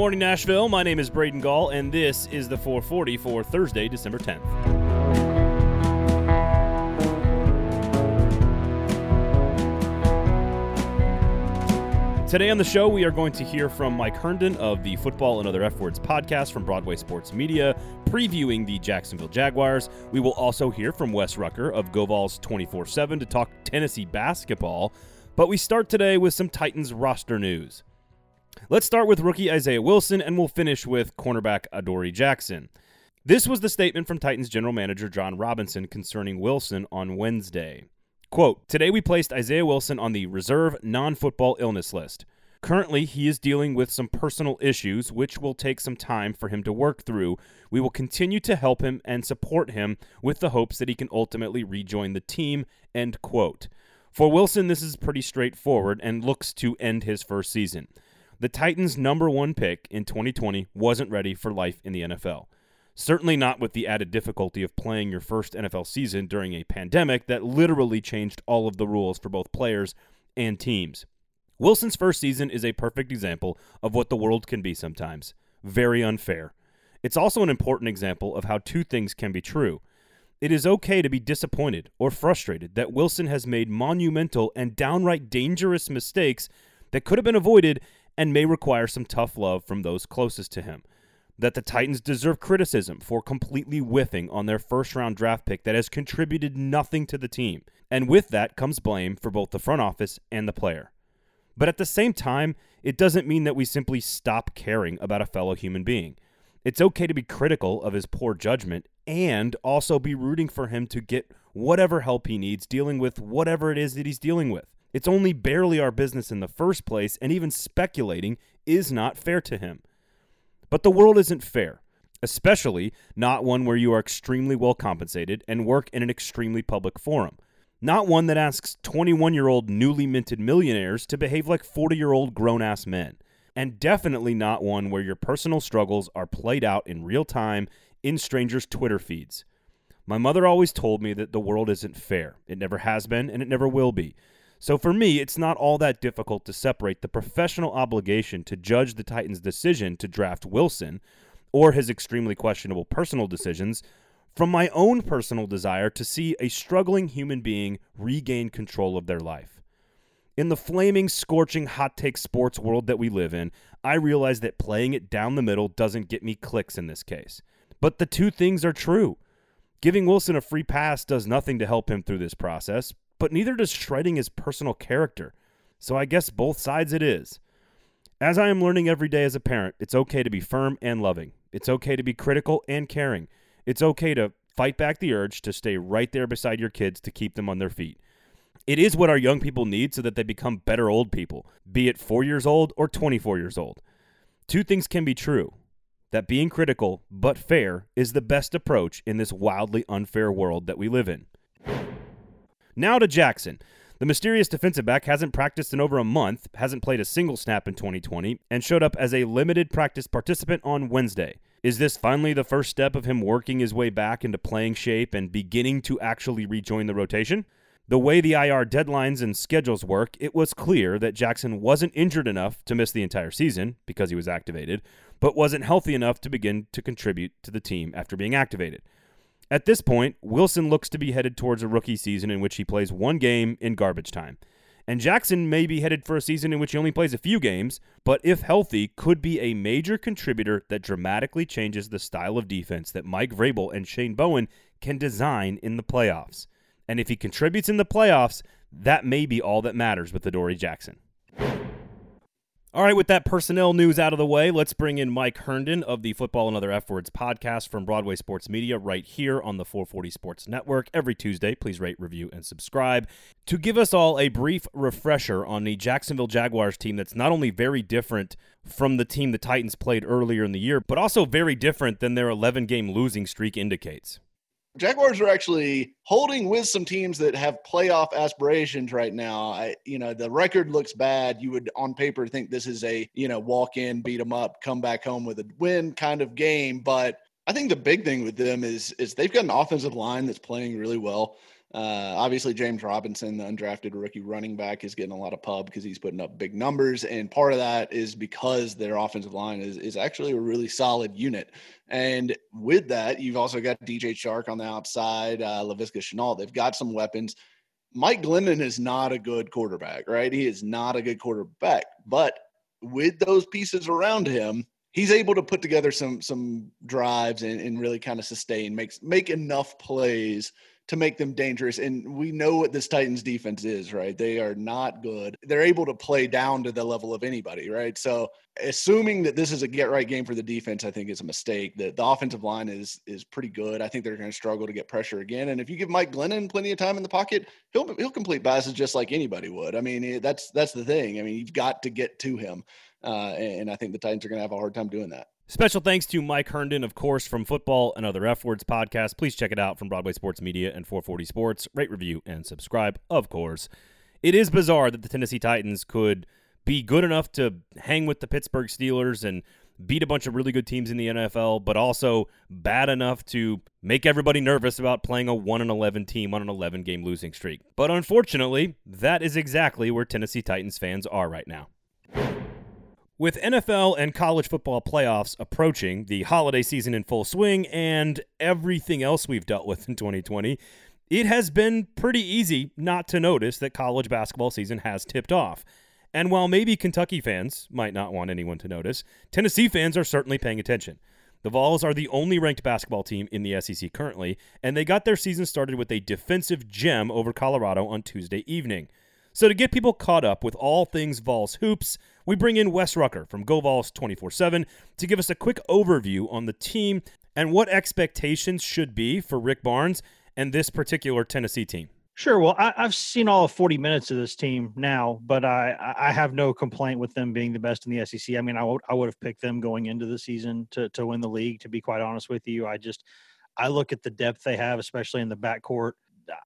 morning, Nashville. My name is Braden Gall, and this is the 440 for Thursday, December 10th. Today on the show, we are going to hear from Mike Herndon of the Football and Other F Words podcast from Broadway Sports Media, previewing the Jacksonville Jaguars. We will also hear from Wes Rucker of GoVols 24 7 to talk Tennessee basketball. But we start today with some Titans roster news. Let's start with rookie Isaiah Wilson, and we'll finish with cornerback Adoree Jackson. This was the statement from Titans general manager Jon Robinson concerning Wilson on Wednesday. Quote, Today we placed Isaiah Wilson on the reserve non football illness list. Currently, he is dealing with some personal issues, which will take some time for him to work through. We will continue to help him and support him with the hopes that he can ultimately rejoin the team. End quote. For Wilson, this is pretty straightforward and looks to end his first season. The Titans' number one pick in 2020 wasn't ready for life in the NFL. Certainly not with the added difficulty of playing your first NFL season during a pandemic that literally changed all of the rules for both players and teams. Wilson's first season is a perfect example of what the world can be sometimes very unfair. It's also an important example of how two things can be true. It is okay to be disappointed or frustrated that Wilson has made monumental and downright dangerous mistakes that could have been avoided and may require some tough love from those closest to him that the Titans deserve criticism for completely whiffing on their first round draft pick that has contributed nothing to the team. And with that comes blame for both the front office and the player. But at the same time, it doesn't mean that we simply stop caring about a fellow human being. It's okay to be critical of his poor judgment and also be rooting for him to get whatever help he needs dealing with whatever it is that he's dealing with. It's only barely our business in the first place, and even speculating is not fair to him. But the world isn't fair, especially not one where you are extremely well compensated and work in an extremely public forum. Not one that asks 21 year old newly minted millionaires to behave like 40 year old grown ass men. And definitely not one where your personal struggles are played out in real time in strangers' Twitter feeds. My mother always told me that the world isn't fair. It never has been, and it never will be. So for me, it's not all that difficult to separate the professional obligation to judge the Titans' decision to draft Wilson or his extremely questionable personal decisions from my own personal desire to see a struggling human being regain control of their life. In the flaming, scorching, hot take sports world that we live in, I realize that playing it down the middle doesn't get me clicks in this case. But the two things are true. Giving Wilson a free pass does nothing to help him through this process, but neither does shredding his personal character. So I guess both sides it is. As I am learning every day as a parent, it's okay to be firm and loving. It's okay to be critical and caring. It's okay to fight back the urge to stay right there beside your kids to keep them on their feet. It is what our young people need so that they become better old people, be it 4 years old or 24 years old. Two things can be true that being critical but fair is the best approach in this wildly unfair world that we live in. Now to Jackson. The mysterious defensive back hasn't practiced in over a month, hasn't played a single snap in 2020, and showed up as a limited practice participant on Wednesday. Is this finally the first step of him working his way back into playing shape and beginning to actually rejoin the rotation? The way the IR deadlines and schedules work, it was clear that Jackson wasn't injured enough to miss the entire season because he was activated, but wasn't healthy enough to begin to contribute to the team after being activated. At this point, Wilson looks to be headed towards a rookie season in which he plays one game in garbage time. And Jackson may be headed for a season in which he only plays a few games, but if healthy, could be a major contributor that dramatically changes the style of defense that Mike Vrabel and Shane Bowen can design in the playoffs. And if he contributes in the playoffs, that may be all that matters with Adoree Jackson. All right, with that personnel news out of the way, let's bring in Mike Herndon of the Football and Other F Words podcast from Broadway Sports Media right here on the 440 Sports Network every Tuesday. Please rate, review, and subscribe. To give us all a brief refresher on the Jacksonville Jaguars team that's not only very different from the team the Titans played earlier in the year, but also very different than their 11 game losing streak indicates. Jaguars are actually holding with some teams that have playoff aspirations right now. I, you know, the record looks bad. You would, on paper, think this is a, you know, walk in, beat them up, come back home with a win kind of game. But I think the big thing with them is is they've got an offensive line that's playing really well. Uh, obviously, James Robinson, the undrafted rookie running back, is getting a lot of pub because he's putting up big numbers. And part of that is because their offensive line is, is actually a really solid unit. And with that, you've also got DJ Chark on the outside, uh, Laviska Shenault. They've got some weapons. Mike Glennon is not a good quarterback, right? He is not a good quarterback. But with those pieces around him, he's able to put together some some drives and, and really kind of sustain, makes make enough plays to make them dangerous. And we know what this Titans defense is, right? They are not good. They're able to play down to the level of anybody, right? So assuming that this is a get right game for the defense, I think is a mistake. The, the offensive line is is pretty good. I think they're going to struggle to get pressure again. And if you give Mike Glennon plenty of time in the pocket, he'll he'll complete passes just like anybody would. I mean, that's that's the thing. I mean, you've got to get to him. Uh, and I think the Titans are going to have a hard time doing that. Special thanks to Mike Herndon, of course, from Football and Other F Words podcast. Please check it out from Broadway Sports Media and 440 Sports. Rate, review, and subscribe, of course. It is bizarre that the Tennessee Titans could be good enough to hang with the Pittsburgh Steelers and beat a bunch of really good teams in the NFL, but also bad enough to make everybody nervous about playing a 1 11 team on an 11 game losing streak. But unfortunately, that is exactly where Tennessee Titans fans are right now. With NFL and college football playoffs approaching, the holiday season in full swing, and everything else we've dealt with in 2020, it has been pretty easy not to notice that college basketball season has tipped off. And while maybe Kentucky fans might not want anyone to notice, Tennessee fans are certainly paying attention. The Vols are the only ranked basketball team in the SEC currently, and they got their season started with a defensive gem over Colorado on Tuesday evening. So, to get people caught up with all things Vols hoops, we bring in Wes Rucker from GoVols 24 7 to give us a quick overview on the team and what expectations should be for Rick Barnes and this particular Tennessee team. Sure. Well, I, have seen all of 40 minutes of this team now, but I, I have no complaint with them being the best in the SEC. I mean, I would, I would have picked them going into the season to, to win the league, to be quite honest with you. I just, I look at the depth they have, especially in the backcourt.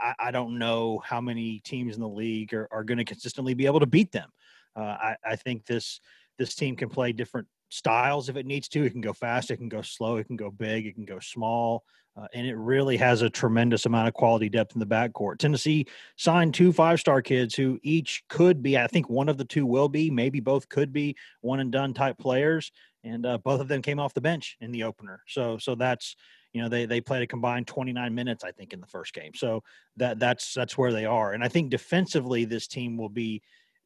I, I don't know how many teams in the league are, are going to consistently be able to beat them. Uh, I, I think this this team can play different styles if it needs to. It can go fast, it can go slow, it can go big, it can go small, uh, and it really has a tremendous amount of quality depth in the backcourt. Tennessee signed two five star kids who each could be, I think one of the two will be, maybe both could be one and done type players, and uh, both of them came off the bench in the opener. So so that's you know they they played a combined 29 minutes i think in the first game. So that that's that's where they are. And i think defensively this team will be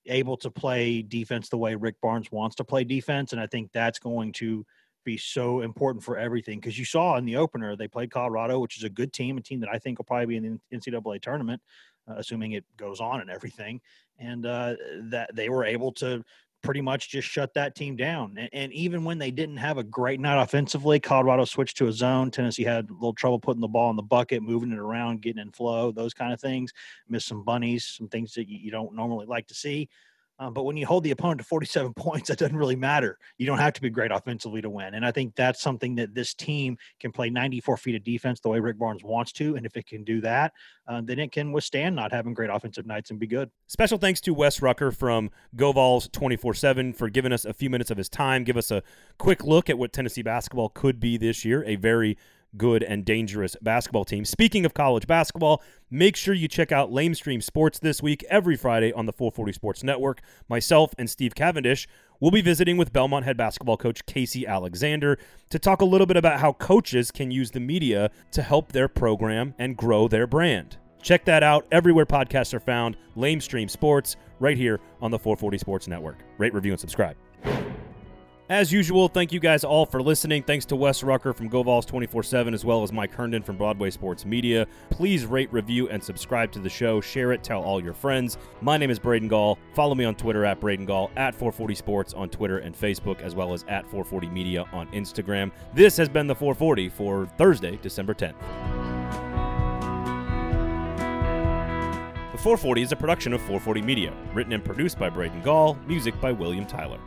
able to play defense the way rick barnes wants to play defense. And i think that's going to be so important for everything. Because you saw in the opener they played colorado which is a good team a team that i think will probably be in the ncaa tournament uh, assuming it goes on and everything. And uh, that they were able to pretty much just shut that team down. And, and, even when they didn't have a great night offensively, Colorado switched to a zone. Tennessee had a little trouble putting the ball in the bucket, moving it around, getting in flow, those kind of things. Missed some bunnies, some things that you, you don't normally like to see. Um, but when you hold the opponent to 47 points, that doesn't really matter. You don't have to be great offensively to win. And I think that's something that this team can play 94 feet of defense the way Rick Barnes wants to. And if it can do that, uh, then it can withstand not having great offensive nights and be good. Special thanks to Wes Rucker from GoVols 24 7 for giving us a few minutes of his time, give us a quick look at what Tennessee basketball could be this year. A very good and dangerous basketball team. Speaking of college basketball, make sure you check out Lamestream Sports this week, every Friday on the 440 Sports Network. Myself and Steve Cavendish will be visiting with Belmont head basketball coach Casey Alexander to talk a little bit about how coaches can use the media to help their program and grow their brand. Check that out everywhere podcasts are found. Lamestream Sports, right here on the 440 Sports Network. Rate, review, and subscribe. As usual, thank you guys all for listening. Thanks to Wes Rucker from GoVols 24 7, as well as Mike Herndon from Broadway Sports Media. Please rate, review, and subscribe to the show. Share it, tell all your friends. My name is Braden Gall. Follow me on Twitter at Braden Gall, at 440 Sports on Twitter and Facebook, as well as at 440 Media on Instagram. This has been the 440 for Thursday, December 10th. The 440 is a production of 440 Media, written and produced by Braden Gall, music by William Tyler.